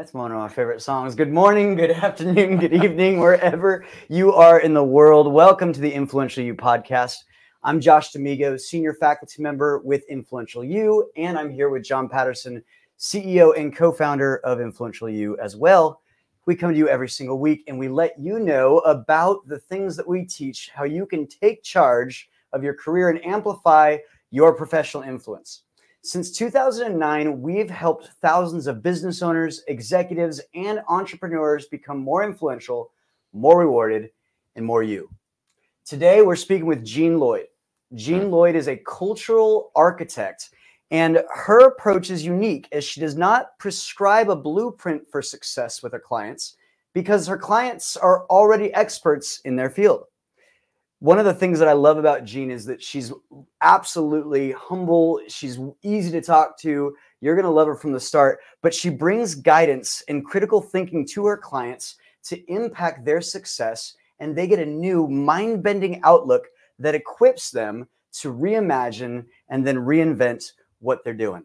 That's one of my favorite songs. Good morning, good afternoon, good evening, wherever you are in the world. Welcome to the Influential You podcast. I'm Josh D'Amigo, senior faculty member with Influential You, and I'm here with John Patterson, CEO and co founder of Influential You as well. We come to you every single week and we let you know about the things that we teach, how you can take charge of your career and amplify your professional influence. Since 2009, we've helped thousands of business owners, executives, and entrepreneurs become more influential, more rewarded, and more you. Today, we're speaking with Jean Lloyd. Jean hmm. Lloyd is a cultural architect, and her approach is unique as she does not prescribe a blueprint for success with her clients because her clients are already experts in their field one of the things that I love about Jean is that she's absolutely humble. She's easy to talk to. You're going to love her from the start, but she brings guidance and critical thinking to her clients to impact their success. And they get a new mind bending outlook that equips them to reimagine and then reinvent what they're doing.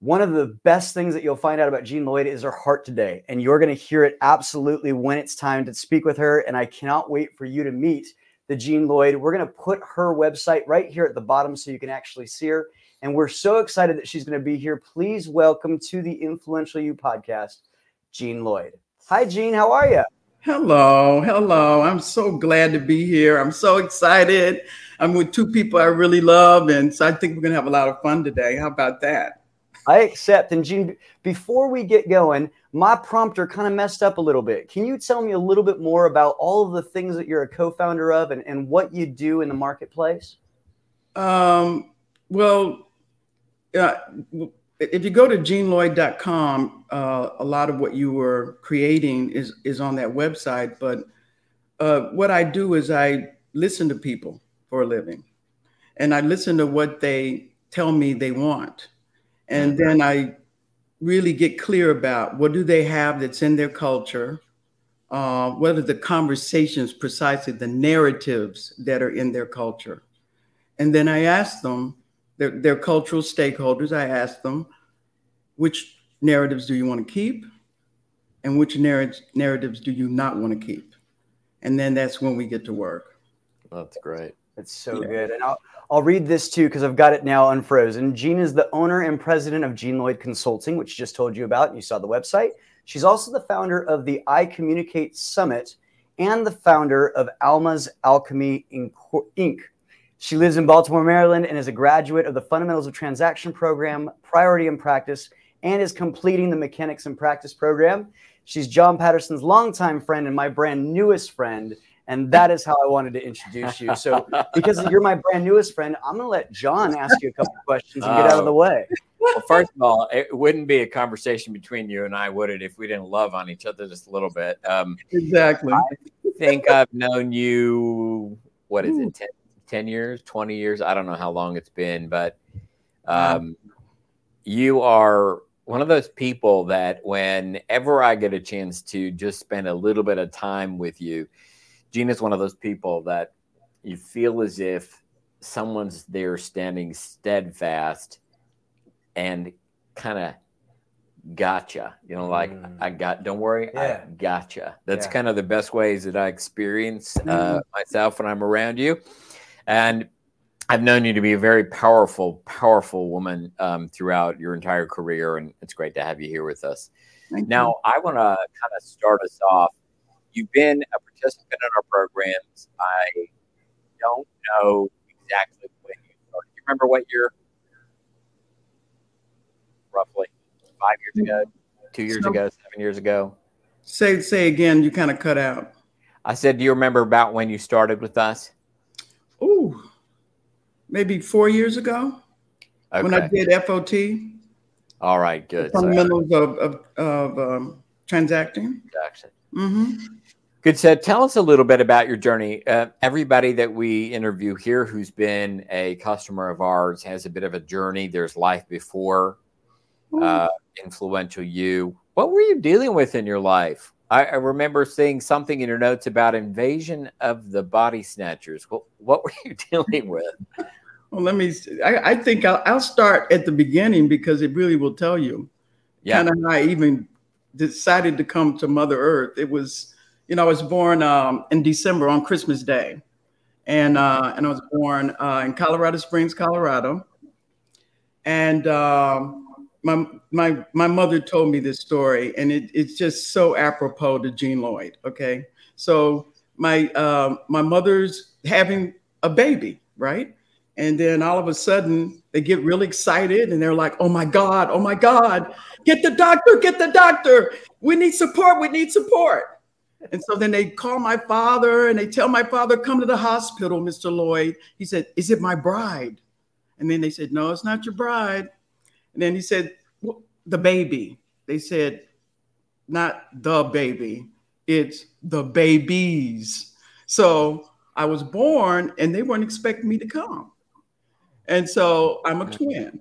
One of the best things that you'll find out about Jean Lloyd is her heart today. And you're going to hear it absolutely when it's time to speak with her. And I cannot wait for you to meet the Jean Lloyd. We're going to put her website right here at the bottom so you can actually see her. And we're so excited that she's going to be here. Please welcome to the Influential You podcast, Jean Lloyd. Hi, Jean. How are you? Hello, hello. I'm so glad to be here. I'm so excited. I'm with two people I really love, and so I think we're going to have a lot of fun today. How about that? I accept. And Jean, before we get going, my prompter kind of messed up a little bit. Can you tell me a little bit more about all of the things that you're a co-founder of and, and what you do in the marketplace? Um, well, uh, if you go to jeanlloyd.com, uh, a lot of what you were creating is, is on that website. But uh, what I do is I listen to people for a living and I listen to what they tell me they want and then I really get clear about what do they have that's in their culture, uh, what are the conversations, precisely the narratives that are in their culture, and then I ask them, their, their cultural stakeholders, I ask them, which narratives do you want to keep, and which narr- narratives do you not want to keep, and then that's when we get to work. That's great. It's so yeah. good. And I'll, I'll read this too because I've got it now unfrozen. Jean is the owner and president of Jean Lloyd Consulting, which just told you about. And you saw the website. She's also the founder of the I Communicate Summit and the founder of Alma's Alchemy Inc. She lives in Baltimore, Maryland, and is a graduate of the Fundamentals of Transaction program, Priority and Practice, and is completing the Mechanics and Practice program. She's John Patterson's longtime friend and my brand newest friend. And that is how I wanted to introduce you. So, because you're my brand newest friend, I'm going to let John ask you a couple questions and get out of the way. Well, first of all, it wouldn't be a conversation between you and I, would it, if we didn't love on each other just a little bit? Um, exactly. I think I've known you, what is it, 10, 10, years, 20 years? I don't know how long it's been, but um, you are one of those people that whenever I get a chance to just spend a little bit of time with you, Gina's one of those people that you feel as if someone's there standing steadfast and kind of gotcha. You know, like mm. I got, don't worry, yeah. I gotcha. That's yeah. kind of the best ways that I experience uh, mm. myself when I'm around you. And I've known you to be a very powerful, powerful woman um, throughout your entire career, and it's great to have you here with us. Thank now, you. I want to kind of start us off You've been a participant in our programs. I don't know exactly when you started. Do you remember what year? Roughly five years ago, two years so, ago, seven years ago. Say say again. You kind of cut out. I said, do you remember about when you started with us? Oh, maybe four years ago okay. when I did FOT. All right, good. Fundamentals so, of, of, of um, transacting. Transaction. Mm-hmm. Good said. Tell us a little bit about your journey. Uh, everybody that we interview here who's been a customer of ours has a bit of a journey. There's life before uh, influential you. What were you dealing with in your life? I, I, remember seeing something in your notes about invasion of the body snatchers. What, what were you dealing with? Well, let me. I, I think I'll, I'll, start at the beginning because it really will tell you. Yeah. Kind of I even decided to come to Mother Earth. It was, you know, I was born um, in December on Christmas Day, and uh, and I was born uh, in Colorado Springs, Colorado, and. Um, my my my mother told me this story, and it, it's just so apropos to Jean Lloyd. Okay, so my uh, my mother's having a baby, right? And then all of a sudden they get really excited and they're like, "Oh my God! Oh my God! Get the doctor! Get the doctor! We need support! We need support!" And so then they call my father and they tell my father, "Come to the hospital, Mr. Lloyd." He said, "Is it my bride?" And then they said, "No, it's not your bride." And then he said, well, the baby. They said, not the baby, it's the babies. So I was born and they weren't expecting me to come. And so I'm a twin.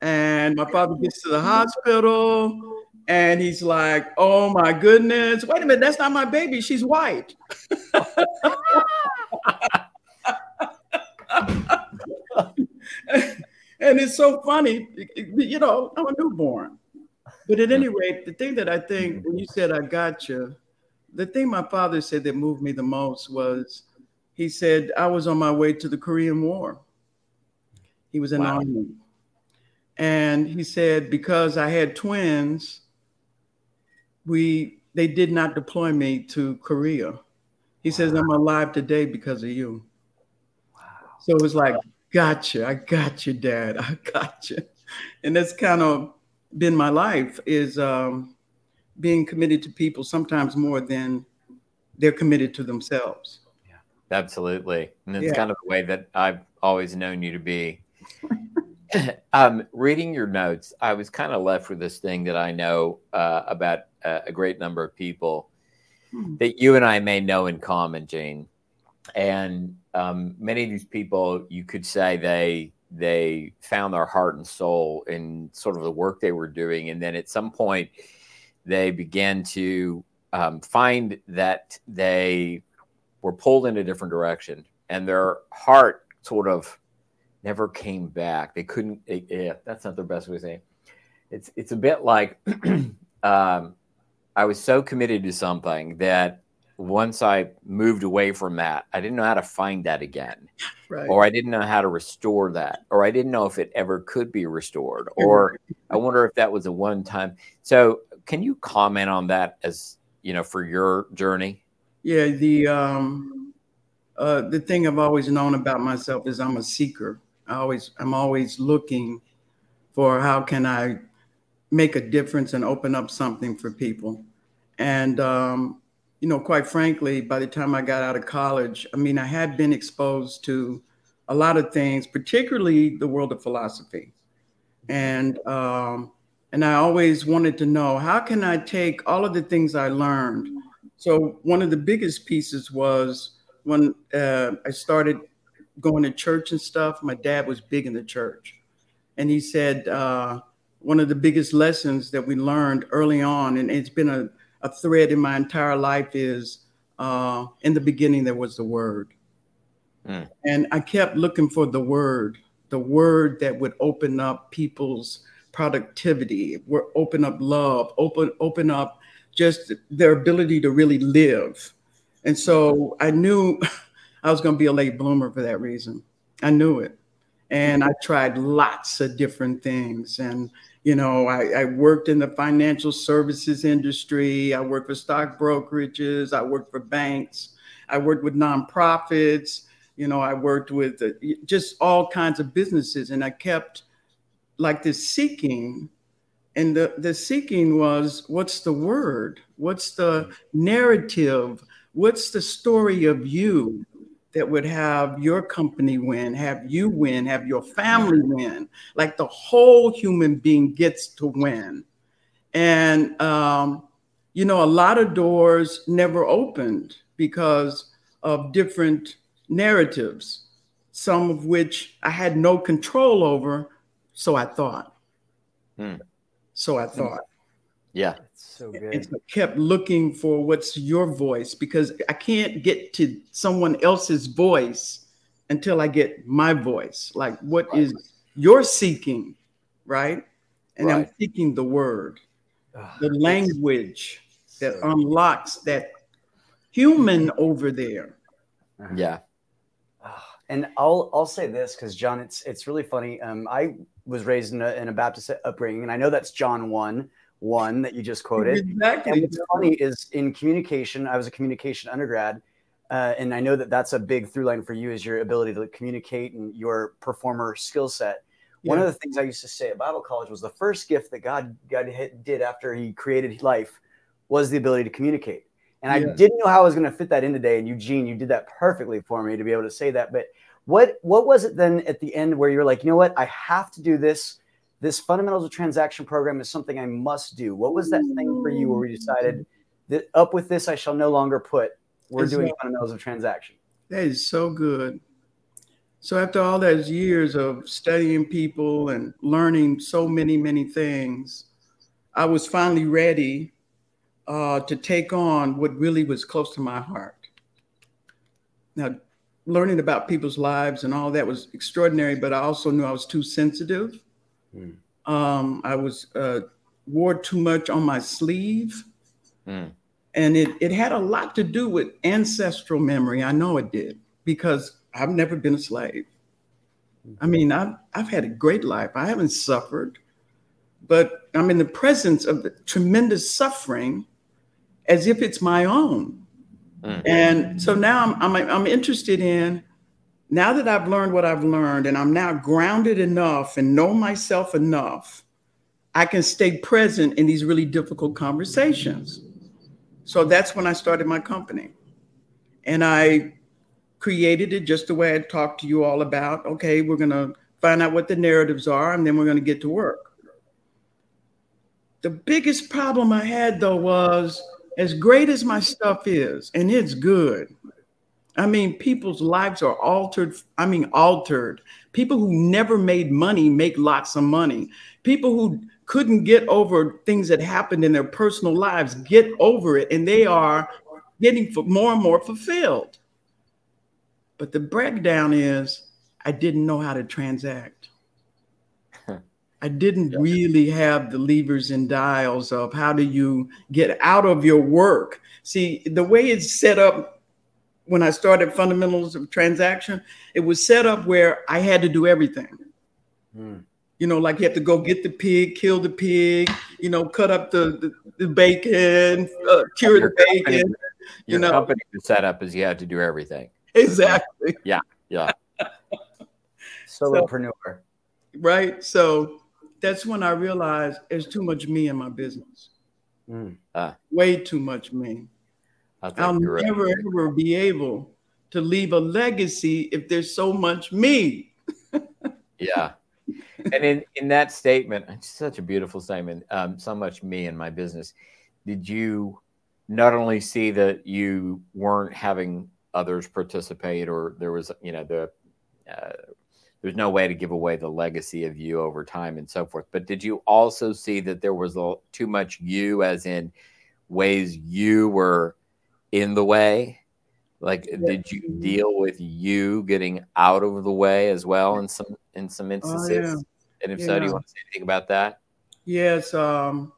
And my father gets to the hospital and he's like, oh my goodness, wait a minute, that's not my baby. She's white. and it's so funny, you know, I'm a newborn. But at any rate, the thing that I think when you said I got you, the thing my father said that moved me the most was he said I was on my way to the Korean War. He was in wow. the army. And he said because I had twins, we they did not deploy me to Korea. He wow. says I'm alive today because of you. Wow. So it was like gotcha. I got you, Dad. I got you. And that's kind of been my life is um, being committed to people sometimes more than they're committed to themselves. Yeah, absolutely. And it's yeah. kind of the way that I've always known you to be. um, reading your notes, I was kind of left with this thing that I know uh, about a great number of people hmm. that you and I may know in common, Jane. And um, many of these people, you could say they they found their heart and soul in sort of the work they were doing, and then at some point they began to um, find that they were pulled in a different direction, and their heart sort of never came back. They couldn't. Yeah, that's not the best way to say. It. It's it's a bit like um, I was so committed to something that once I moved away from that, I didn't know how to find that again. Right. Or I didn't know how to restore that. Or I didn't know if it ever could be restored. Or I wonder if that was a one time. So can you comment on that as you know for your journey? Yeah, the um uh the thing I've always known about myself is I'm a seeker. I always I'm always looking for how can I make a difference and open up something for people. And um you know, quite frankly, by the time I got out of college, I mean, I had been exposed to a lot of things, particularly the world of philosophy, and um, and I always wanted to know how can I take all of the things I learned. So one of the biggest pieces was when uh, I started going to church and stuff. My dad was big in the church, and he said uh, one of the biggest lessons that we learned early on, and it's been a a thread in my entire life is uh, in the beginning there was the word. Mm. And I kept looking for the word, the word that would open up people's productivity, open up love, open open up just their ability to really live. And so I knew I was going to be a late bloomer for that reason. I knew it. And I tried lots of different things and you know, I, I, worked in the financial services industry. I worked for stock brokerages. I worked for banks. I worked with nonprofits. You know, I worked with uh, just all kinds of businesses. And I kept like this seeking. And the, the seeking was what's the word? What's the narrative? What's the story of you? That would have your company win, have you win, have your family win. Like the whole human being gets to win. And, um, you know, a lot of doors never opened because of different narratives, some of which I had no control over. So I thought. Hmm. So I thought. Yeah. So And good. so I kept looking for what's your voice because I can't get to someone else's voice until I get my voice. Like, what is you're seeking, right? And I'm seeking the word, Ugh, the language that so- unlocks that human over there. Yeah. Ah, And I'll I'll say this because John, it's it's really funny. Um, I was raised in a, in a Baptist upbringing, and I know that's John one one that you just quoted. And Exactly. what's funny is in communication, I was a communication undergrad, uh, and I know that that's a big through line for you is your ability to communicate and your performer skill set. One of the things I used to say at Bible college was the first gift that God God hit, did after He created life was the ability to communicate. And I didn't know how I was going to fit that in today. And Eugene, you did that perfectly for me to be able to say that. But what what was it then at the end where you're like, you know what, I have to do this. This fundamentals of transaction program is something I must do. What was that thing for you where we decided that up with this I shall no longer put? We're It's doing not- fundamentals of transaction. That is so good. So after all those years of studying people and learning so many, many things, I was finally ready uh, to take on what really was close to my heart. Now, learning about people's lives and all that was extraordinary, but I also knew I was too sensitive. Um, I was uh, wore too much on my sleeve. Hmm. And it, it had a lot to do with ancestral memory. I know it did because I've never been a slave. I mean, I've, I've had a great life. I haven't suffered, but I'm in the presence of the tremendous suffering as if it's my own. Mm. And so now I'm, I'm, I'm interested in, now that I've learned what I've learned and I'm now grounded enough and know myself enough, I can stay present in these really difficult conversations. So that's when I started my company. And I created it just the way I talked to you all about. Okay, we're going to find out what the narratives are, and then we're going to get to work. The biggest problem I had, though, was as great as my stuff is, and it's good. I mean, people's lives are altered. I mean, altered. People who never made money make lots of money. People who couldn't get over things that happened in their personal lives get over it, and they are getting more and more fulfilled. But the breakdown is I didn't know how to transact. I didn't Yeah. really have the levers and dials of how do you get out of your work. See, the way it's set up when I started fundamentals of transaction, it was set up where I had to do everything. Hmm. You know, like you have to go get the pig, kill the pig, you know, cut up the, the, the bacon, uh, cure Your the company- bacon. Your You know. company is set up as you have to do everything. Exactly. Yeah. Yeah. Solopreneur. right? So that's when I realized there's too much me in my business. Hmm. Way too much me. I think I'll you're right. never ever be able to leave a legacy if there's so much me. Yeah. and in, in that statement, it's such a beautiful statement. Um, so much me and my business. Did you not only see that you weren't having others participate, or there was, you know, the uh, there's no way to give away the legacy of you over time and so forth, but did you also see that there was a, too much you, as in ways you were in the way? Like, did you deal with you getting out of the way as well in some in some instances? yeah. And if so, do you want to say anything about that? Yes, um,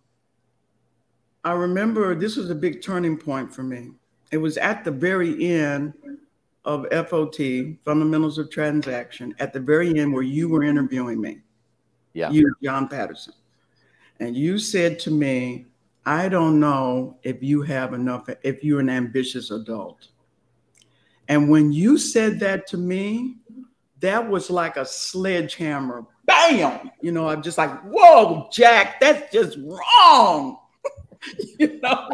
I remember this was a big turning point for me. It was at the very end of FOT, Fundamentals of Transaction, at the very end where you were interviewing me. Yeah. You, John Patterson. And you said to me, I don't know if you have enough, if you're an ambitious adult. And when you said that to me, that was like a sledgehammer. Bam! You know, I'm just like, whoa, Jack, that's just wrong. you know,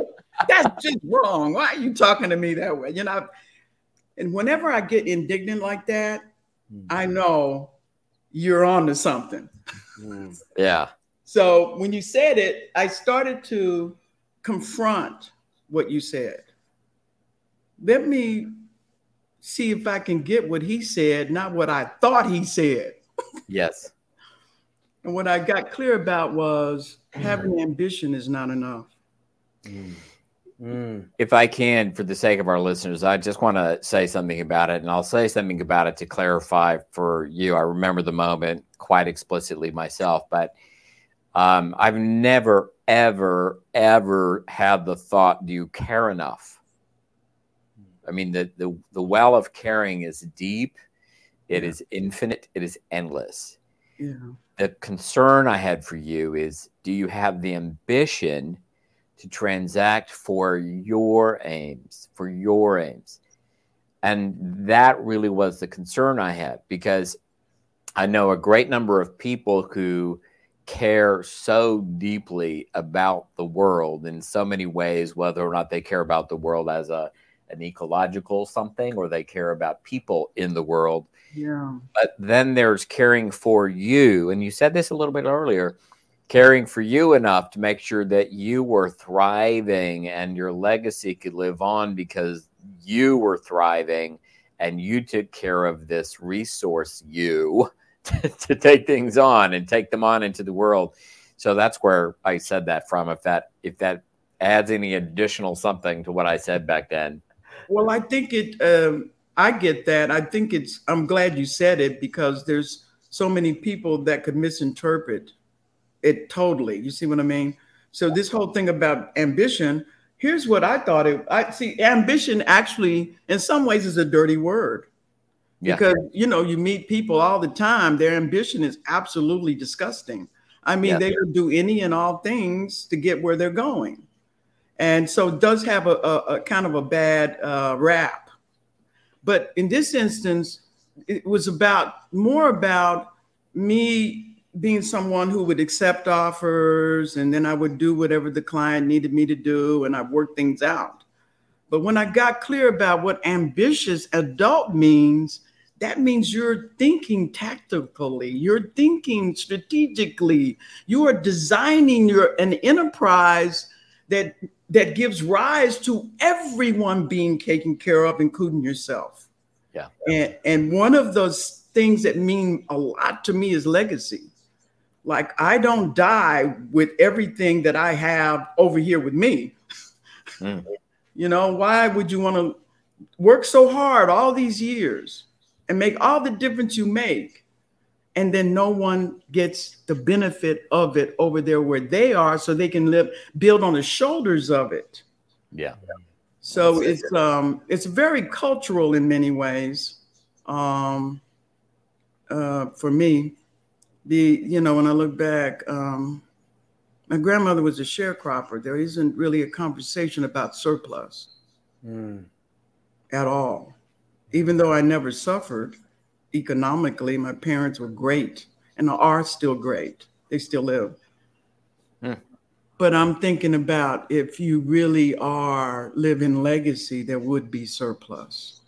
that's just wrong. Why are you talking to me that way? You know, and whenever I get indignant like that, I know you're on to something. Hmm. Yeah. So when you said it, I started to confront what you said. Let me see if I can get what he said, not what I thought he said. Yes. and what I got clear about was having ambition is not enough. Mm. Mm. If I can, for the sake of our listeners, I just want to say something about it, and I'll say something about it to clarify for you. I remember the moment quite explicitly myself, but um, I've never, ever, ever had the thought, do you care enough? I mean, the, the, the well of caring is deep, it Yeah. is infinite, it is endless. Yeah. The concern I had for you is do you have the ambition to transact for your aims, for your aims? And that really was the concern I had because I know a great number of people who care so deeply about the world in so many ways, whether or not they care about the world as a an ecological something or they care about people in the world. Yeah. But then there's caring for you. And you said this a little bit earlier caring for you enough to make sure that you were thriving and your legacy could live on because you were thriving and you took care of this resource, you, to, take things on and take them on into the world. So that's where I said that from. If that if that adds any additional something to what I said back then. Well, I think it. Um, I get that. I think it's. I'm glad you said it because there's so many people that could misinterpret it totally. You see what I mean? So this whole thing about ambition. Here's what I thought it. I see ambition actually, in some ways, is a dirty word Yeah. because you know you meet people all the time. Their ambition is absolutely disgusting. I mean, Yeah. they will do any and all things to get where they're going and so it does have a, a, a kind of a bad uh, rap. But in this instance, it was about more about me being someone who would accept offers, and then I would do whatever the client needed me to do, and I work things out. But when I got clear about what ambitious adult means, that means you're thinking tactically, you're thinking strategically, you are designing your an enterprise that that gives rise to everyone being taken care of, including yourself. Yeah. And and one of those things that mean a lot to me is legacy. Like I don't die with everything that I have over here with me. Mm. You know, why would you want to work so hard all these years and make all the difference you make? And then no one gets the benefit of it over there where they are, so they can live, build on the shoulders of it. Yeah. So That's it. it's um it's very cultural in many ways. Um uh for me. The you know, when I look back, um my grandmother was a sharecropper. There isn't really a conversation about surplus Mm. at all. Even though I never suffered economically, my parents were great and are still great. They still live. Hmm. But I'm thinking about if you really are living legacy, there would be surplus.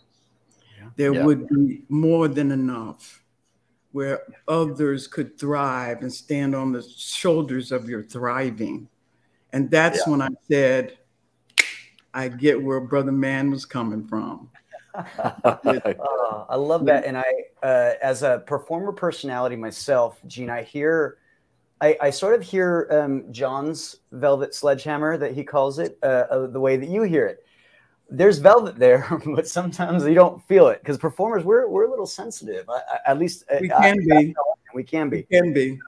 Yeah. There Yeah. would be more than enough where others could thrive and stand on the shoulders of your thriving. And that's when I said, I get where Brother Man was coming from. Oh, I love that, and I, uh, as a performer personality myself, Jean, I hear, I, I sort of hear um, John's velvet sledgehammer that he calls it, uh, uh, the way that you hear it. There's velvet there, but sometimes you don't feel it because performers we're we're a little sensitive. I, I, at least uh, We I- can be, we can be. can be.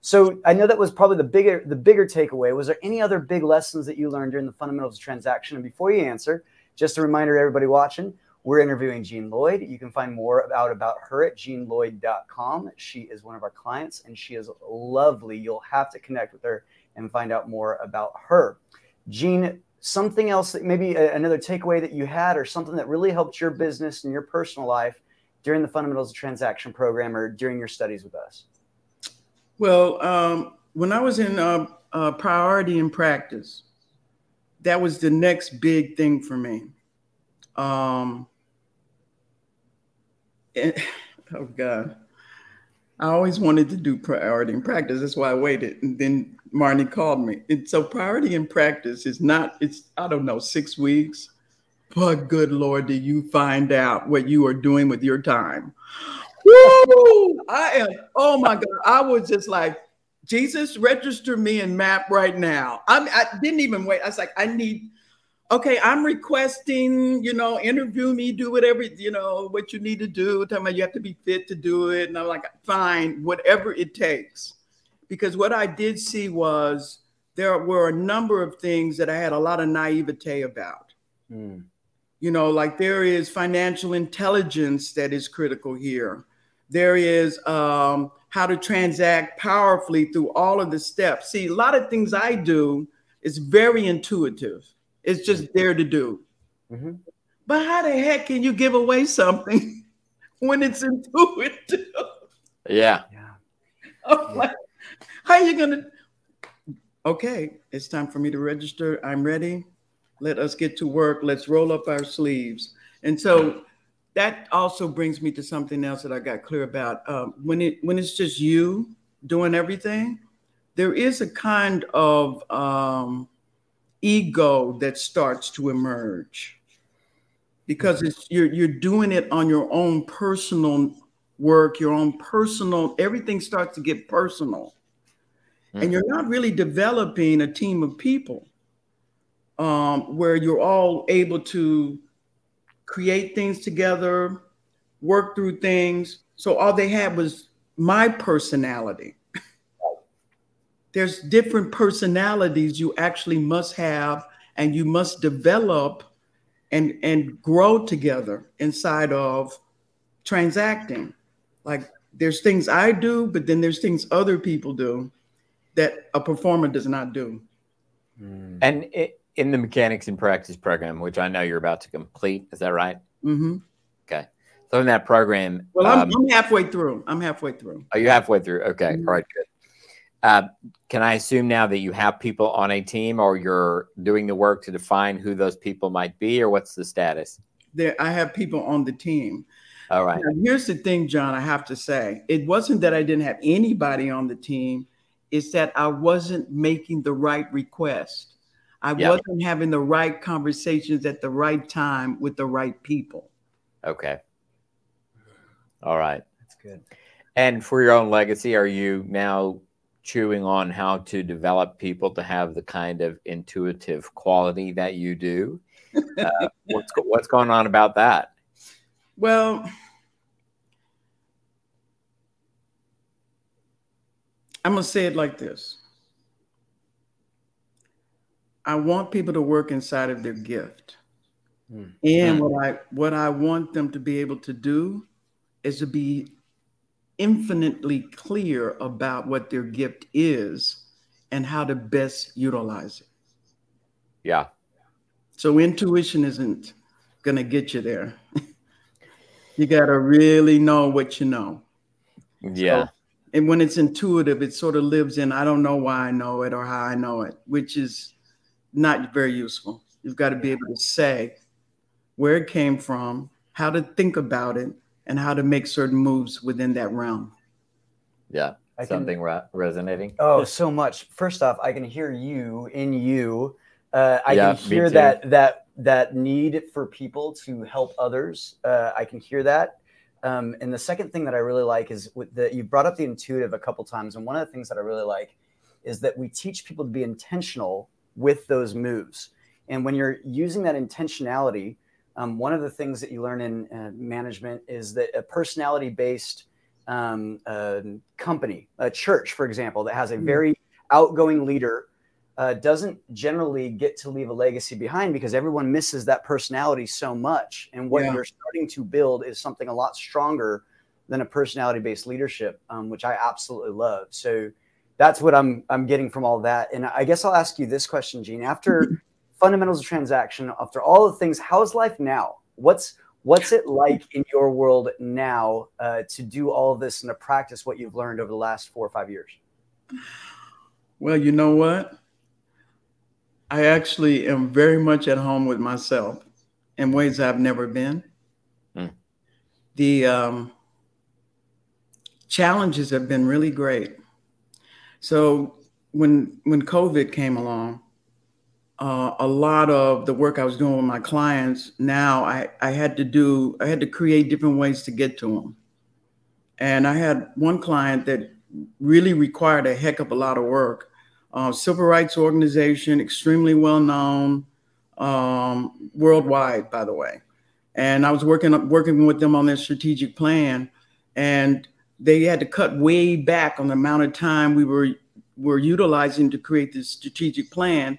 So I know that was probably the bigger the bigger takeaway. Was there any other big lessons that you learned during the fundamentals of transaction? And before you answer, just a reminder to everybody watching, we're interviewing Jean Lloyd. You can find more about about her at jeanlloyd.com. She is one of our clients and she is lovely. You'll have to connect with her and find out more about her. Jean, something else that maybe a- another takeaway that you had or something that really helped your business and your personal life during the fundamentals of transaction program or during your studies with us? Well, um, when I was in uh, uh, priority in practice, that was the next big thing for me. Um, and- oh God, I always wanted to do priority in practice. That's why I waited. And then Marnie called me. And so priority in practice is not, it's, I don't know, six weeks. But good Lord, do you find out what you are doing with your time? Woo! I am, oh my God. I was just like, Jesus, register me in MAP right now. I'm, I didn't even wait. I was like, I need, okay, I'm requesting, you know, interview me, do whatever, you know, what you need to do. Tell me you have to be fit to do it. And I'm like, fine, whatever it takes. Because what I did see was there were a number of things that I had a lot of naivete about. Mm. You know, like there is financial intelligence that is critical here. There is um, how to transact powerfully through all of the steps. See, a lot of things I do is very intuitive it's just there to do. Mm-hmm. But how the heck can you give away something when it's intuitive? Yeah. Yeah. Like, how are you gonna? Okay, it's time for me to register. I'm ready. Let us get to work. Let's roll up our sleeves. And so that also brings me to something else that I got clear about. Um, when it when it's just you doing everything, there is a kind of um, ego that starts to emerge because it's you're you're doing it on your own personal work, your own personal everything starts to get personal. Mm-hmm. And you're not really developing a team of people um, where you're all able to create things together, work through things. So all they had was my personality there's different personalities you actually must have and you must develop and and grow together inside of transacting. Like there's things i do but then there's things other people do that a performer does not do. Mm. and it, in the mechanics and practice program which i know you're about to complete is that right? Mm-hmm. okay. So in that program well I'm, um, I'm halfway through. I'm halfway through. Are you halfway through? Okay. Mm-hmm. All right good uh, can I assume now that you have people on a team or you're doing the work to define who those people might be, or what's the status? There, I have people on the team. All right. Now, here's the thing, John, I have to say it wasn't that I didn't have anybody on the team, it's that I wasn't making the right request. I yep. wasn't having the right conversations at the right time with the right people. Okay. All right. That's good. And for your own legacy, are you now chewing on how to develop people to have the kind of intuitive quality that you do. Uh, what's what's going on about that? Well, I'm gonna say it like this. I want people to work inside of their gift. Mm. And what I what I want them to be able to do is to be infinitely clear about what their gift is and how to best utilize it. Yeah. So intuition isn't going to get you there. you got to really know what you know. Yeah. So, and when it's intuitive, it sort of lives in I don't know why I know it or how I know it, which is not very useful. You've got to be able to say where it came from, how to think about it, and how to make certain moves within that realm. Yeah. I Something can, re- resonating. Oh, so much. First off, I can hear you in you. Uh, I yeah, can hear that that that need for people to help others. Uh, I can hear that. Um, and the second thing that I really like is that you brought up the intuitive a couple times, and one of the things that I really like is that we teach people to be intentional with those moves. And when you're using that intentionality, um, one of the things that you learn in uh, management is that a personality based um, uh, company, a church, for example, that has a hmm. very outgoing leader uh, doesn't generally get to leave a legacy behind because everyone misses that personality so much. And what yeah. you're starting to build is something a lot stronger than a personality based leadership, um, which I absolutely love. So that's what I'm I'm getting from all that. And I guess I'll ask you this question, Jean. After fundamentals of transaction after all the things. How's life now? What's what's it like in your world now uh, to do all of this and to practice what you've learned over the last four or five years? Well you know what? I actually am very much at home with myself in ways i've never been. Hmm. the um, challenges have been really great. So when when COVID came along, uh, a lot of the work I was doing with my clients now I, I had to do I had to create different ways to get to them. And I had one client that really required a heck of a lot of work. Uh, civil rights organization, extremely well known um, worldwide, by the way. And I was working working with them on their strategic plan, and they had to cut way back on the amount of time we were were utilizing to create this strategic plan.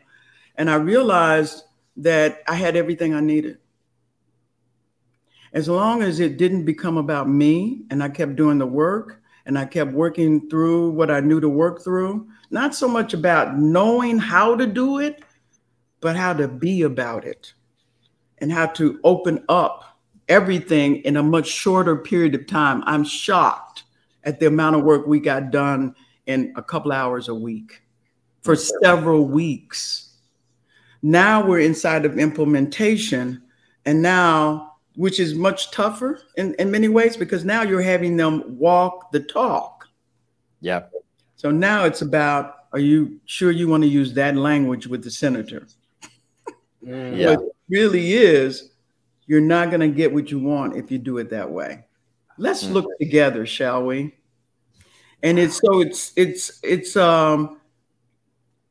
And I realized that I had everything I needed. As long as it didn't become about me and I kept doing the work and I kept working through what I knew to work through, not so much about knowing how to do it, but how to be about it and how to open up everything in a much shorter period of time. I'm shocked at the amount of work we got done in a couple hours a week for several weeks. Now we're inside of implementation, and now, which is much tougher in, in many ways because now you're having them walk the talk. Yeah. So now it's about are you sure you want to use that language with the senator? Mm. Yeah. What really is, you're not going to get what you want if you do it that way. Let's mm. look together, shall we? and it's so it's it's it's um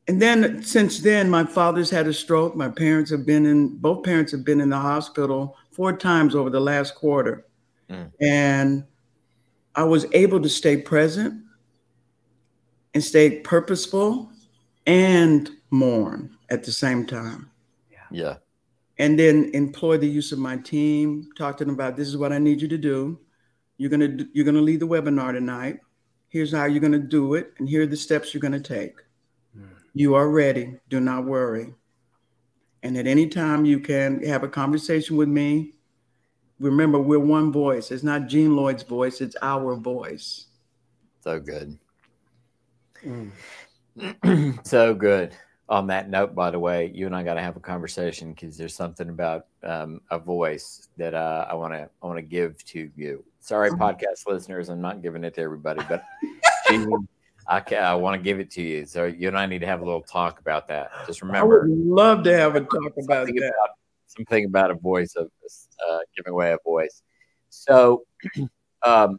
and then since then my father's had a stroke. My parents have been in both parents have been in the hospital four times over the last quarter. Mm. and i was able to stay present and stay purposeful and mourn at the same time. Yeah. And then employ the use of my team talk to them about this is what i need you to do. You're going to you're going to lead the webinar tonight. Here's how you're going to do it, and here are the steps you're going to take. You are ready. Do not worry. And at any time, you can have a conversation with me. Remember, we're one voice. It's not Jean Lloyd's voice, it's our voice. So good. Mm. so good. On that note, by the way, you and I got to have a conversation because there's something about um, a voice that uh, I want to I want to give to you. Sorry, uh-huh. podcast listeners, I'm not giving it to everybody, but I, I want to give it to you. So you and I need to have a little talk about that. Just remember, I would love to have a talk about that. About, something about a voice of uh, giving away a voice. So, um,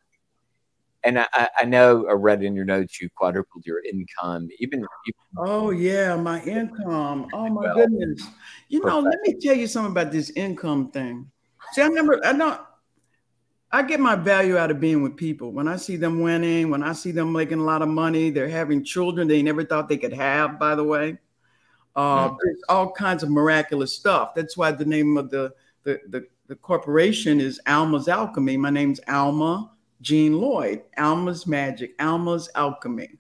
and I, I, know I read in your notes you quadrupled your income. Even, even oh yeah, my income. Oh my well, goodness. You know, let me tell you something about this income thing. See, I never, I don't. I get my value out of being with people. When I see them winning, when I see them making a lot of money, they're having children they never thought they could have, by the way. Uh, mm-hmm. There's all kinds of miraculous stuff. That's why the name of the, the, the, the corporation is Alma's Alchemy. My name's Alma Jean Lloyd. Alma's Magic, Alma's Alchemy.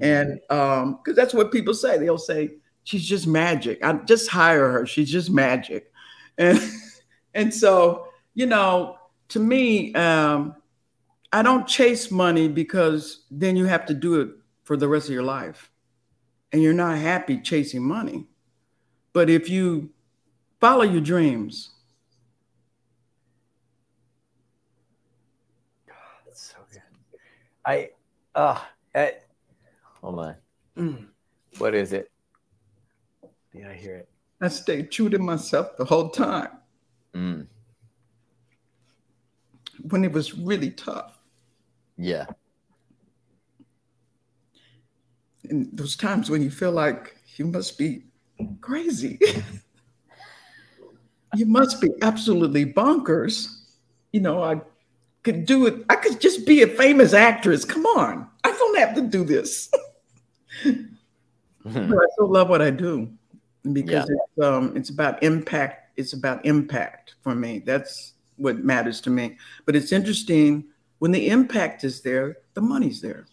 Mm-hmm. And because um, that's what people say. They'll say, she's just magic. I just hire her. She's just magic. And, and so, you know, to me, um, I don't chase money because then you have to do it for the rest of your life. And you're not happy chasing money. But if you follow your dreams, that's so good. I, uh, I, hold on. Mm. What is it? Yeah, I hear it. I stayed true to myself the whole time. Mm when it was really tough. Yeah. And those times when you feel like you must be crazy. you must be absolutely bonkers. You know, I could do it. I could just be a famous actress. Come on. I don't have to do this. mm-hmm. I still love what I do because yeah. it's um it's about impact. It's about impact for me. That's what matters to me. But it's interesting when the impact is there, the money's there.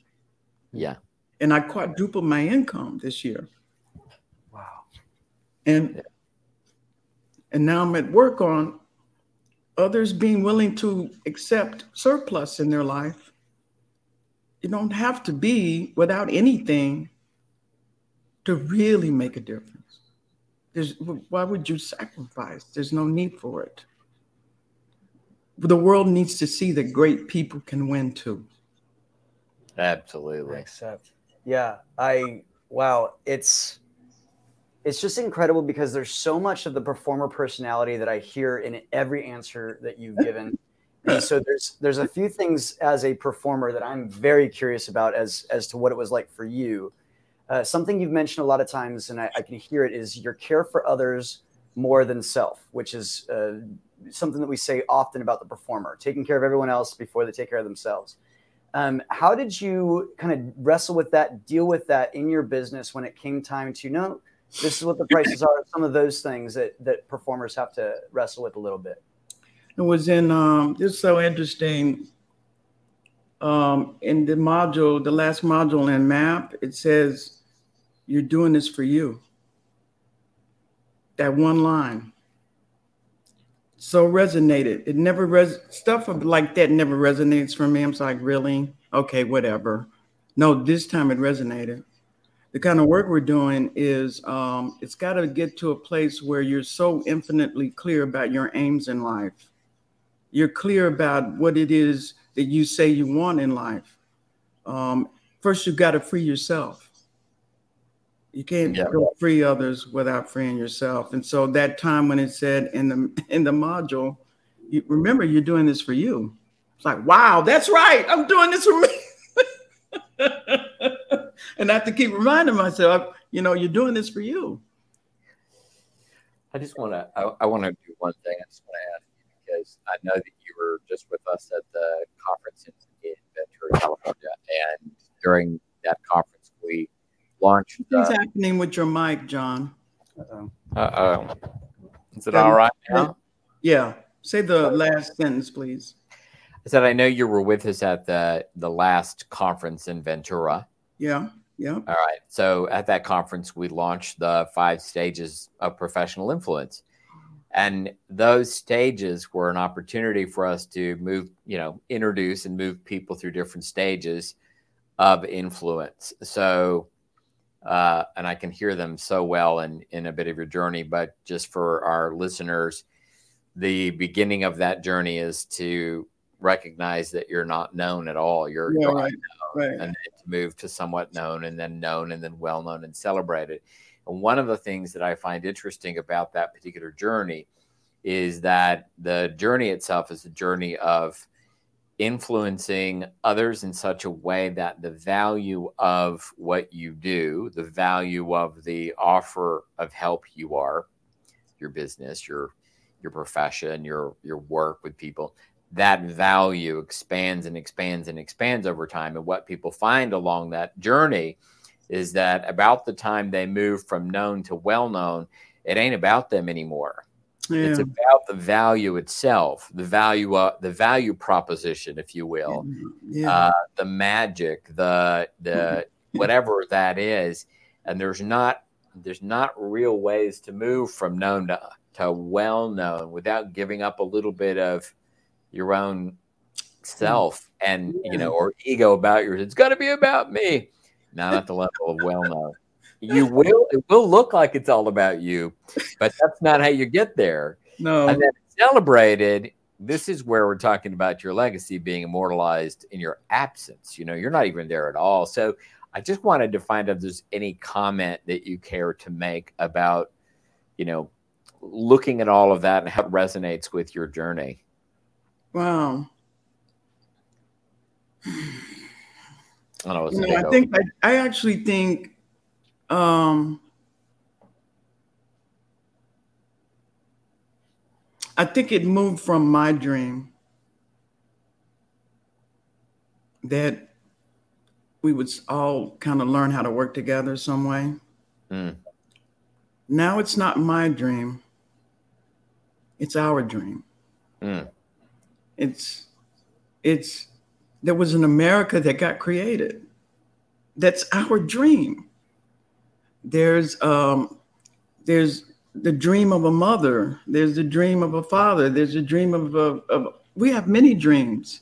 Yeah. And I quadrupled my income this year. Wow. And yeah. and now I'm at work on others being willing to accept surplus in their life. You don't have to be without anything to really make a difference. There's, why would you sacrifice? There's no need for it the world needs to see that great people can win too. Absolutely. I accept. Yeah, I wow, it's it's just incredible because there's so much of the performer personality that I hear in every answer that you've given. and so there's there's a few things as a performer that I'm very curious about as as to what it was like for you. Uh, something you've mentioned a lot of times, and I, I, can hear it, is your care for others more than self, which is uh, something that we say often about the performer, taking care of everyone else before they take care of themselves. Um, how did you kind of wrestle with that, deal with that in your business when it came time to know this is what the prices are? Some of those things that that performers have to wrestle with a little bit. It was in um, is so interesting. Um, in the module, the last module in MAP, it says, "You're doing this for you." That one line so resonated. It never res stuff like that never resonates for me. I'm like, really? Okay, whatever. No, this time it resonated. The kind of work we're doing is um, it's got to get to a place where you're so infinitely clear about your aims in life. You're clear about what it is that you say you want in life. Um, first, you've got to free yourself you can't yeah. go free others without freeing yourself. And so that time when it said in the in the module, you remember you're doing this for you. It's like, wow, that's right. I'm doing this for me. and I have to keep reminding myself, you know, you're doing this for you. I just want to, I, I want to do one thing. I just want to ask you because I know that you were just with us at the conference in, in Ventura, California. And during that conference, we launch. What's happening with your mic, John? Uh oh. Is it all right now? Yeah. Say the last sentence, please. I said I know you were with us at the the last conference in Ventura. Yeah. Yeah. All right. So at that conference, we launched the five stages of professional influence. And those stages were an opportunity for us to move, you know, introduce and move people through different stages of influence. So uh, and I can hear them so well in in a bit of your journey. But just for our listeners, the beginning of that journey is to recognize that you're not known at all. You're, yeah, you're right, right. and to move to somewhat known, and then known, and then well known and celebrated. And one of the things that I find interesting about that particular journey is that the journey itself is a journey of influencing others in such a way that the value of what you do, the value of the offer of help you are, your business, your your profession, your your work with people, that value expands and expands and expands over time. And what people find along that journey is that about the time they move from known to well known, it ain't about them anymore. Yeah. It's about the value itself, the value, uh, the value proposition, if you will, yeah. uh, the magic, the the mm-hmm. whatever that is. And there's not there's not real ways to move from known to, to well known without giving up a little bit of your own self and yeah. you know or ego about yours. It's got to be about me, not at the level of well known you will it will look like it's all about you, but that's not how you get there. No. And then celebrated. This is where we're talking about your legacy being immortalized in your absence. You know, you're not even there at all. So I just wanted to find out if there's any comment that you care to make about, you know, looking at all of that and how it resonates with your journey. Wow. I, know, you know, I think I, I actually think um, I think it moved from my dream that we would all kind of learn how to work together some way. Mm. Now it's not my dream. It's our dream. Mm. It's it's there was an America that got created. That's our dream there's um, there's the dream of a mother there's the dream of a father there's a dream of, a, of we have many dreams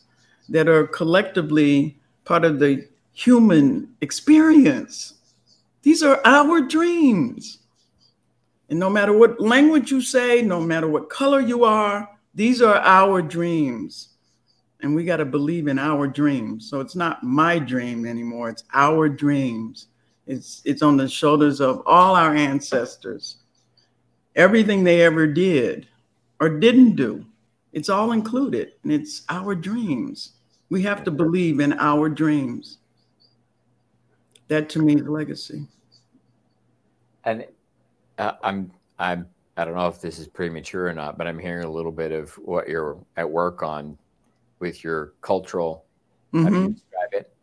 that are collectively part of the human experience these are our dreams and no matter what language you say no matter what color you are these are our dreams and we got to believe in our dreams. So it's not my dream anymore; it's our dreams. It's it's on the shoulders of all our ancestors. Everything they ever did or didn't do, it's all included, and it's our dreams. We have to believe in our dreams. That to me is legacy. And uh, I'm I'm I don't know if this is premature or not, but I'm hearing a little bit of what you're at work on with your cultural. Mm-hmm. How do you mm-hmm. describe it?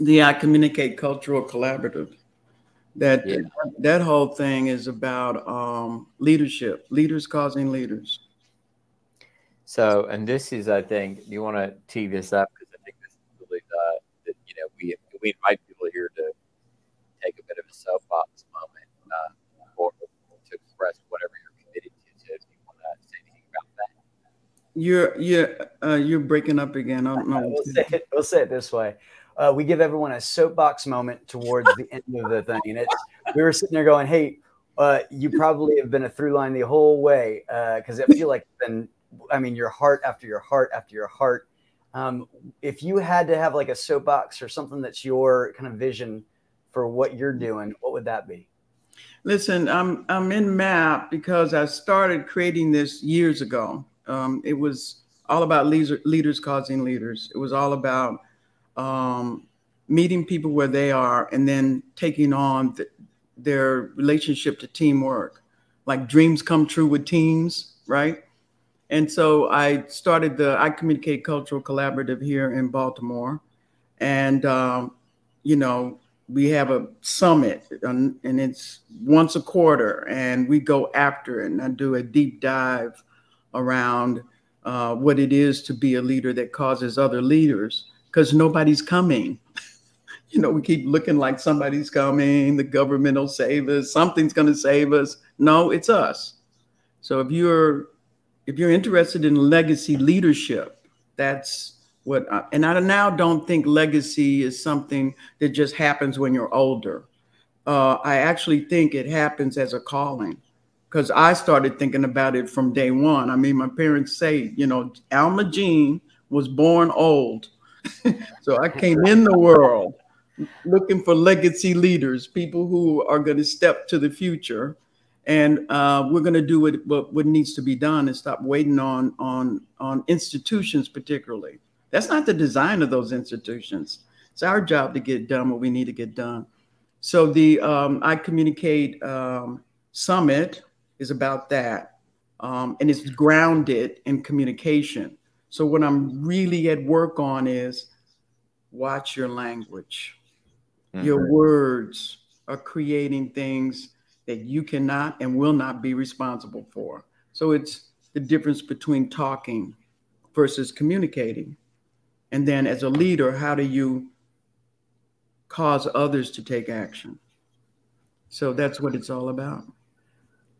The I Communicate Cultural Collaborative. That yeah. that whole thing is about um, leadership, leaders causing leaders. So, and this is, I think, you want to tee this up because I think this is really the, the, you know, we we invite people here to take a bit of a soapbox moment uh, or to express whatever you're committed to. So, if you want to say anything about that, you're you're uh, you're breaking up again. I don't know. we'll, say it, we'll say it this way uh, we give everyone a soapbox moment towards the end of the thing. And it's we were sitting there going, "Hey, uh, you probably have been a through line the whole way because uh, I feel like been, I mean, your heart after your heart after your heart. Um, if you had to have like a soapbox or something that's your kind of vision for what you're doing, what would that be? Listen, I'm I'm in MAP because I started creating this years ago. Um, it was all about leaders, leaders causing leaders. It was all about um, meeting people where they are and then taking on the, their relationship to teamwork. Like dreams come true with teams, right? And so I started the I Communicate Cultural Collaborative here in Baltimore. And, um, you know, we have a summit and, and it's once a quarter and we go after it and I do a deep dive around uh, what it is to be a leader that causes other leaders because nobody's coming. you know, we keep looking like somebody's coming, the government will save us, something's going to save us. No, it's us. So if you're if you're interested in legacy leadership, that's what I, and I now don't think legacy is something that just happens when you're older. Uh, I actually think it happens as a calling because I started thinking about it from day one. I mean, my parents say, you know, Alma Jean was born old so I came in the world looking for legacy leaders, people who are going to step to the future. And uh, we're going to do what, what, what needs to be done and stop waiting on, on, on institutions, particularly. That's not the design of those institutions. It's our job to get done what we need to get done. So the um, I Communicate um, Summit is about that. Um, and it's grounded in communication. So what I'm really at work on is watch your language. Mm-hmm. Your words are creating things that you cannot and will not be responsible for. So it's the difference between talking versus communicating. And then as a leader, how do you cause others to take action? So that's what it's all about.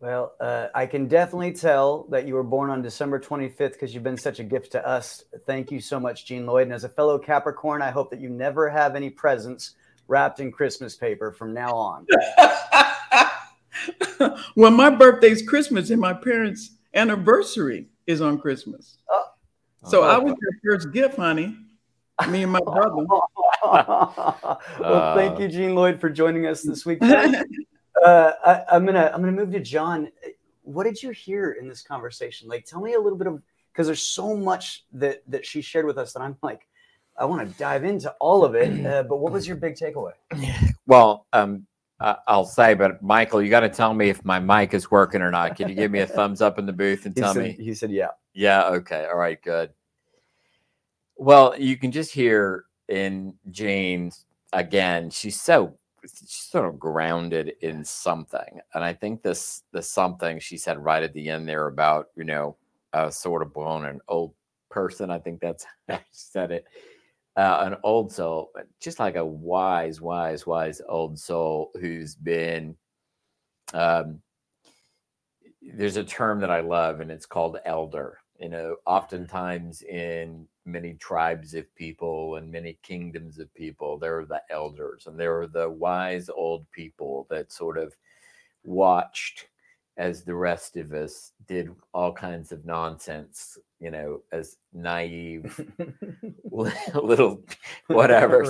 Well, uh, I can definitely tell that you were born on December 25th because you've been such a gift to us. Thank you so much, Jean Lloyd. And as a fellow Capricorn, I hope that you never have any presents wrapped in Christmas paper from now on. well, my birthday's Christmas and my parents' anniversary is on Christmas. Oh. So oh. I was your first gift, honey. Me and my brother. well, thank you, Jean Lloyd, for joining us this week. uh, I, am gonna I'm gonna move to John. What did you hear in this conversation? Like, tell me a little bit of because there's so much that that she shared with us that I'm like, I want to dive into all of it. Uh, but what was your big takeaway? Well, um, uh, I'll say, but Michael, you got to tell me if my mic is working or not. Can you give me a thumbs up in the booth and tell said, me? He said, "Yeah." Yeah. Okay. All right. Good. Well, you can just hear in Jane's again. She's so sort of grounded in something. And I think this the something she said right at the end there about, you know, uh, sort of blown an old person. I think that's how she said it. Uh, an old soul, just like a wise, wise, wise old soul who's been. Um, there's a term that I love, and it's called elder. You know, oftentimes in many tribes of people and many kingdoms of people. There are the elders and there are the wise old people that sort of watched as the rest of us did all kinds of nonsense you know, as naive little whatever.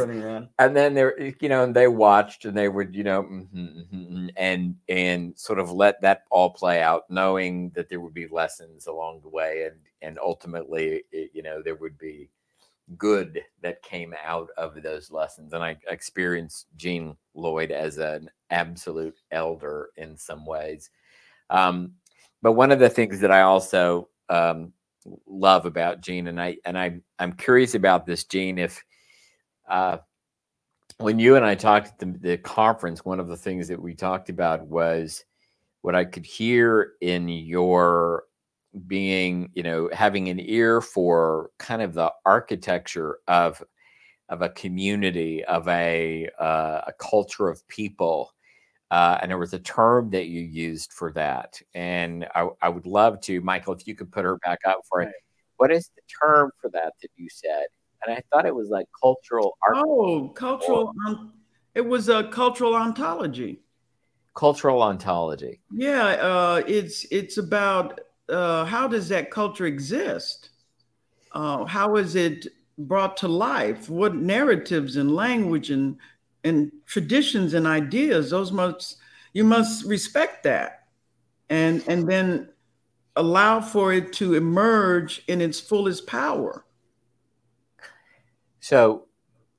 And then they're, you know, and they watched and they would, you know, mm-hmm, mm-hmm, and and sort of let that all play out, knowing that there would be lessons along the way, and and ultimately, it, you know, there would be good that came out of those lessons. And I experienced Jean Lloyd as an absolute elder in some ways. Um, but one of the things that I also um, love about Jean, and I and I I'm curious about this, Jean, if uh, when you and I talked at the, the conference, one of the things that we talked about was what I could hear in your being, you know, having an ear for kind of the architecture of of a community, of a uh, a culture of people. Uh, and there was a term that you used for that. And I, I, would love to, Michael, if you could put her back up for it. What is the term for that that you said? And I thought it was like cultural art. Oh, cultural. Um, it was a cultural ontology. Cultural ontology. Yeah, uh, it's it's about uh, how does that culture exist? Uh, how is it brought to life? What narratives and language and and traditions and ideas? Those must you must respect that, and and then allow for it to emerge in its fullest power. So,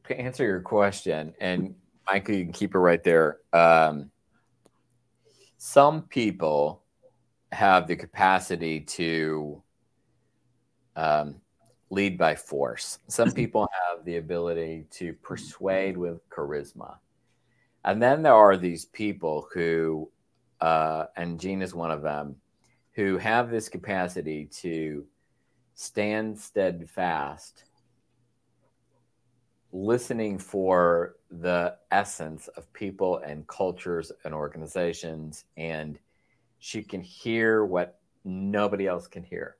to answer your question, and Michael, you can keep it right there. Um, some people have the capacity to um, lead by force. Some people have the ability to persuade with charisma. And then there are these people who, uh, and Jean is one of them, who have this capacity to stand steadfast, listening for the essence of people and cultures and organizations and she can hear what nobody else can hear.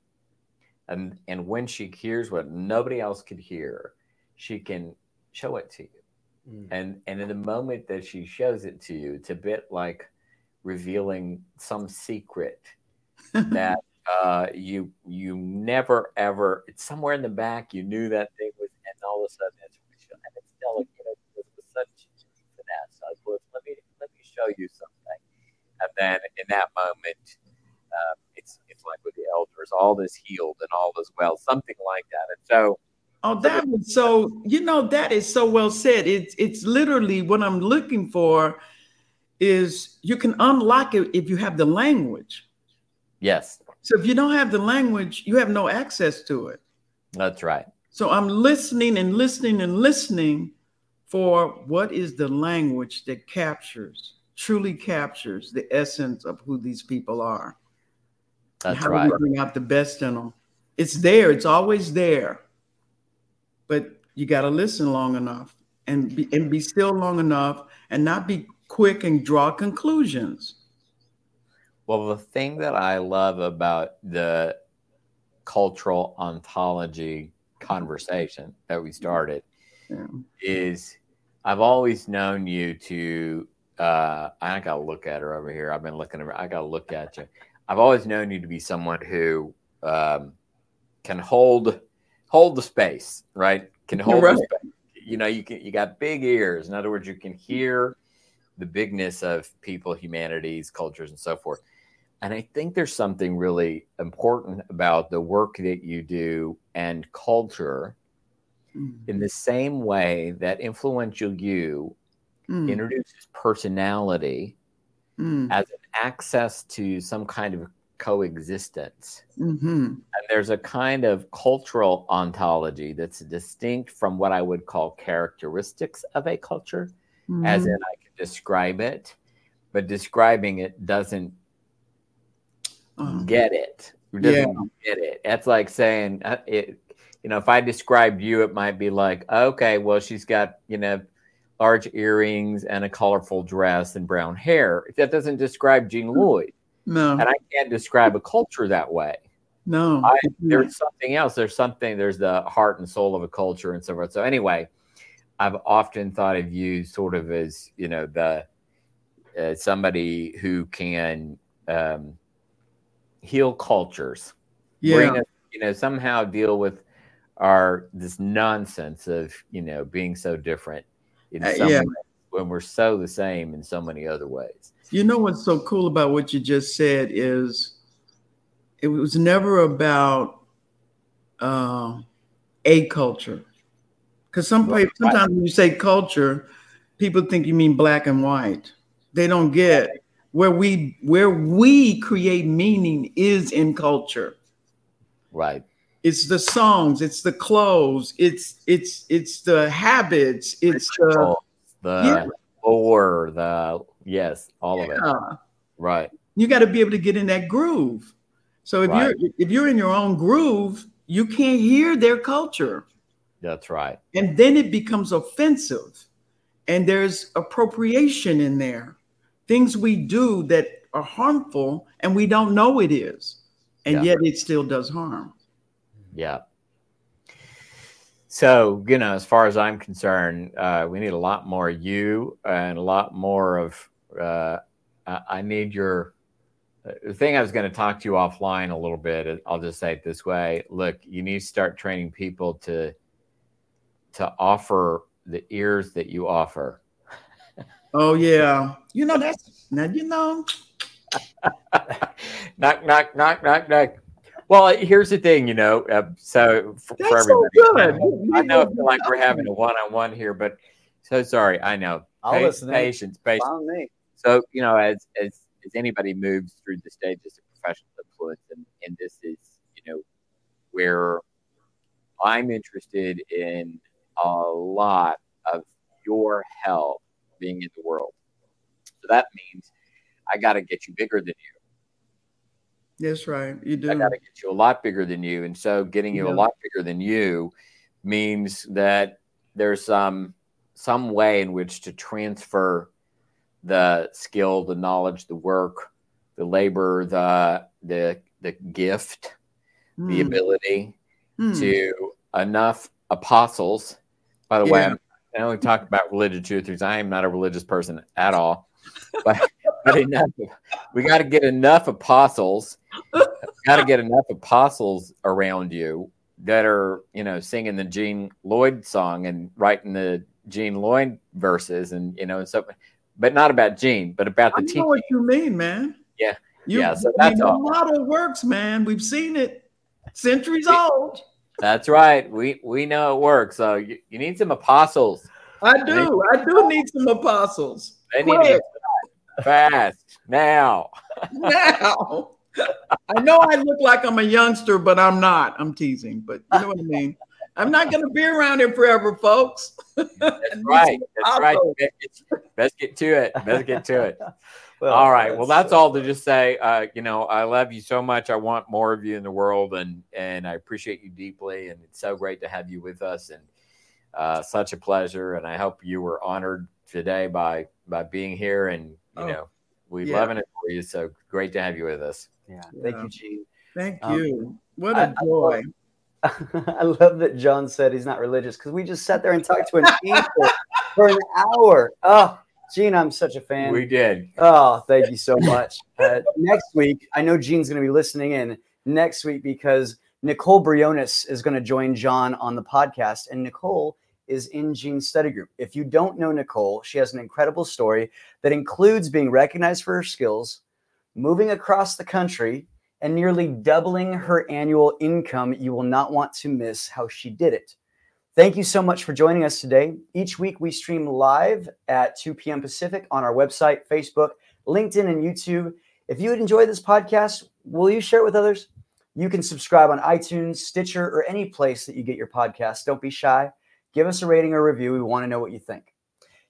And, and when she hears what nobody else could hear, she can show it to you. Mm. And, and in the moment that she shows it to you, it's a bit like revealing some secret that uh, you you never ever it's somewhere in the back you knew that thing was and all of a sudden it's and it's still you know with such finesse like well, let me let me show you something and then in that moment, um, it's it's like with the elders, all is healed and all is well, something like that. And so, oh, that was so. You know, that is so well said. It's it's literally what I'm looking for. Is you can unlock it if you have the language. Yes. So if you don't have the language, you have no access to it. That's right. So I'm listening and listening and listening for what is the language that captures truly captures the essence of who these people are. That's how right. we bring out the best in them. It's there. It's always there. But you got to listen long enough and be, and be still long enough and not be quick and draw conclusions. Well, the thing that I love about the cultural ontology conversation that we started yeah. is I've always known you to uh, I gotta look at her over here. I've been looking at I gotta look at you. I've always known you to be someone who um, can hold hold the space, right? Can hold right. the space. You know, you can you got big ears. In other words, you can hear the bigness of people, humanities, cultures, and so forth. And I think there's something really important about the work that you do and culture mm-hmm. in the same way that influential you mm. introduces personality mm. as an access to some kind of coexistence. Mm-hmm. And there's a kind of cultural ontology that's distinct from what I would call characteristics of a culture, mm-hmm. as in I can describe it, but describing it doesn't uh, get it. Doesn't yeah. get it. That's like saying uh, it. You know, if I described you, it might be like, okay, well, she's got you know large earrings and a colorful dress and brown hair. That doesn't describe Jean hmm. Lloyd. No. And I can't describe a culture that way. No. I, there's something else. There's something, there's the heart and soul of a culture and so forth. So, anyway, I've often thought of you sort of as, you know, the uh, somebody who can um, heal cultures, yeah. bring us you know, somehow deal with our this nonsense of you know being so different in Uh, some yeah. ways when we're so the same in so many other ways. You know what's so cool about what you just said is it was never about uh, a culture. Because some Right. sometimes when you say culture, people think you mean black and white. They don't get where we where we create meaning is in culture. Right. It's the songs, it's the clothes, it's it's it's the habits, it's the the yeah. lore, the yes, all of it. Right. you got to be able to get in that groove. So if Right. you're if you're in your own groove, you can't hear their culture, That's right. and then it becomes offensive, and there's appropriation in there, things we do that are harmful, and we don't know it is, and Yeah. yet it still does harm. Yeah. So, you know, as far as I'm concerned, uh, we need a lot more you and a lot more of. Uh, I I need your. The thing I was going to talk to you offline a little bit. I'll just say it this way: Look, you need to start training people to to offer the ears that you offer. Oh yeah, you know that's now you know knock, knock, knock, knock, knock. Well, here's the thing, you know. Uh, so f- that's for so everybody, good. I know I feel like we're having a one-on-one here, but so sorry. I know. I'll Pa- listen. Patience, patience. Found me. So you know, as as as anybody moves through the stages of professional influence, and and this is you know where I'm interested in a lot of your help being in the world. So that means I got to get you bigger than you. That's right. You do. I got to get you a lot bigger than you. And so getting you Yeah. a lot bigger than you means that there's some some way in which to transfer the skill, the knowledge, the work, the labor, the the the gift, the Hmm. ability Hmm. to enough apostles. By the way, I'm- I only talk about religious truthers. I am not a religious person at all. But, enough, we got to get enough apostles. got to get enough apostles around you that are, you know, singing the Jean Lloyd song and writing the Jean Lloyd verses, and you know, and so, but not about Jean, but about I the know teaching. what you mean, man. Yeah. You, Yeah, so I mean, that's the all. model works, man. We've seen it. Centuries We- old. That's right. We we know it works. So you, you need some apostles. I do. I do need some apostles. They need to Quick. get fast now. now. I know I look like I'm a youngster, but I'm not. I'm teasing, but you know what I mean. I'm not going to be around here forever, folks. That's Need right. some That's right. Best get, to it. Best get to it. Well, all right. Well, that's uh, all to just say. Uh, you know, I love you so much. I want more of you in the world, and and I appreciate you deeply. And it's so great to have you with us, and uh, such a pleasure. And I hope you were honored today by by being here. And you Oh, know, we yeah. loving it for you. So great to have you with us. Yeah. Thank you, Jean. Thank Um, you. What I- a joy. I love that John said he's not religious because we just sat there and talked to an angel for an hour. Oh, Jean, I'm such a fan. we did. Oh, thank you so much. Uh, next week, I know Jean's going to be listening in next week because Nicole Briones is going to join John on the podcast, and Nicole is in Jean's study group. If you don't know Nicole, she has an incredible story that includes being recognized for her skills, moving across the country, and nearly doubling her annual income. You will not want to miss how she did it. Thank you so much for joining us today. Each week we stream live at 2 p.m. Pacific on our website, Facebook, LinkedIn, and YouTube. If you would enjoy this podcast, will you share it with others? You can subscribe on iTunes, Stitcher, or any place that you get your podcasts. Don't be shy. Give us a rating or review. We want to know what you think.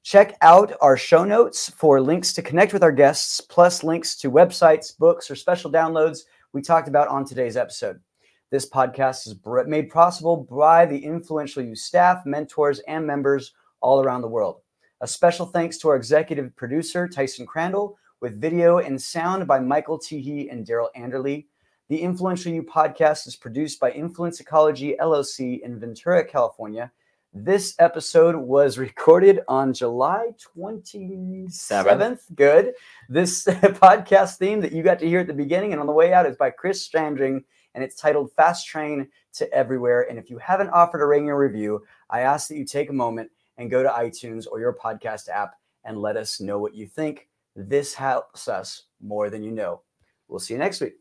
Check out our show notes for links to connect with our guests, plus links to websites, books, or special downloads we talked about on today's episode. This podcast is made possible by the influential you staff, mentors, and members all around the world. A special thanks to our executive producer, Tyson Crandall, with video and sound by Michael Teehee and Daryl Anderley. The Influential You podcast is produced by Influence Ecology LLC in Ventura, California. This episode was recorded on July 27th. Good. This podcast theme that you got to hear at the beginning and on the way out is by Chris Standring and it's titled Fast Train to Everywhere. And if you haven't offered a rating or review, I ask that you take a moment and go to iTunes or your podcast app and let us know what you think. This helps us more than you know. We'll see you next week.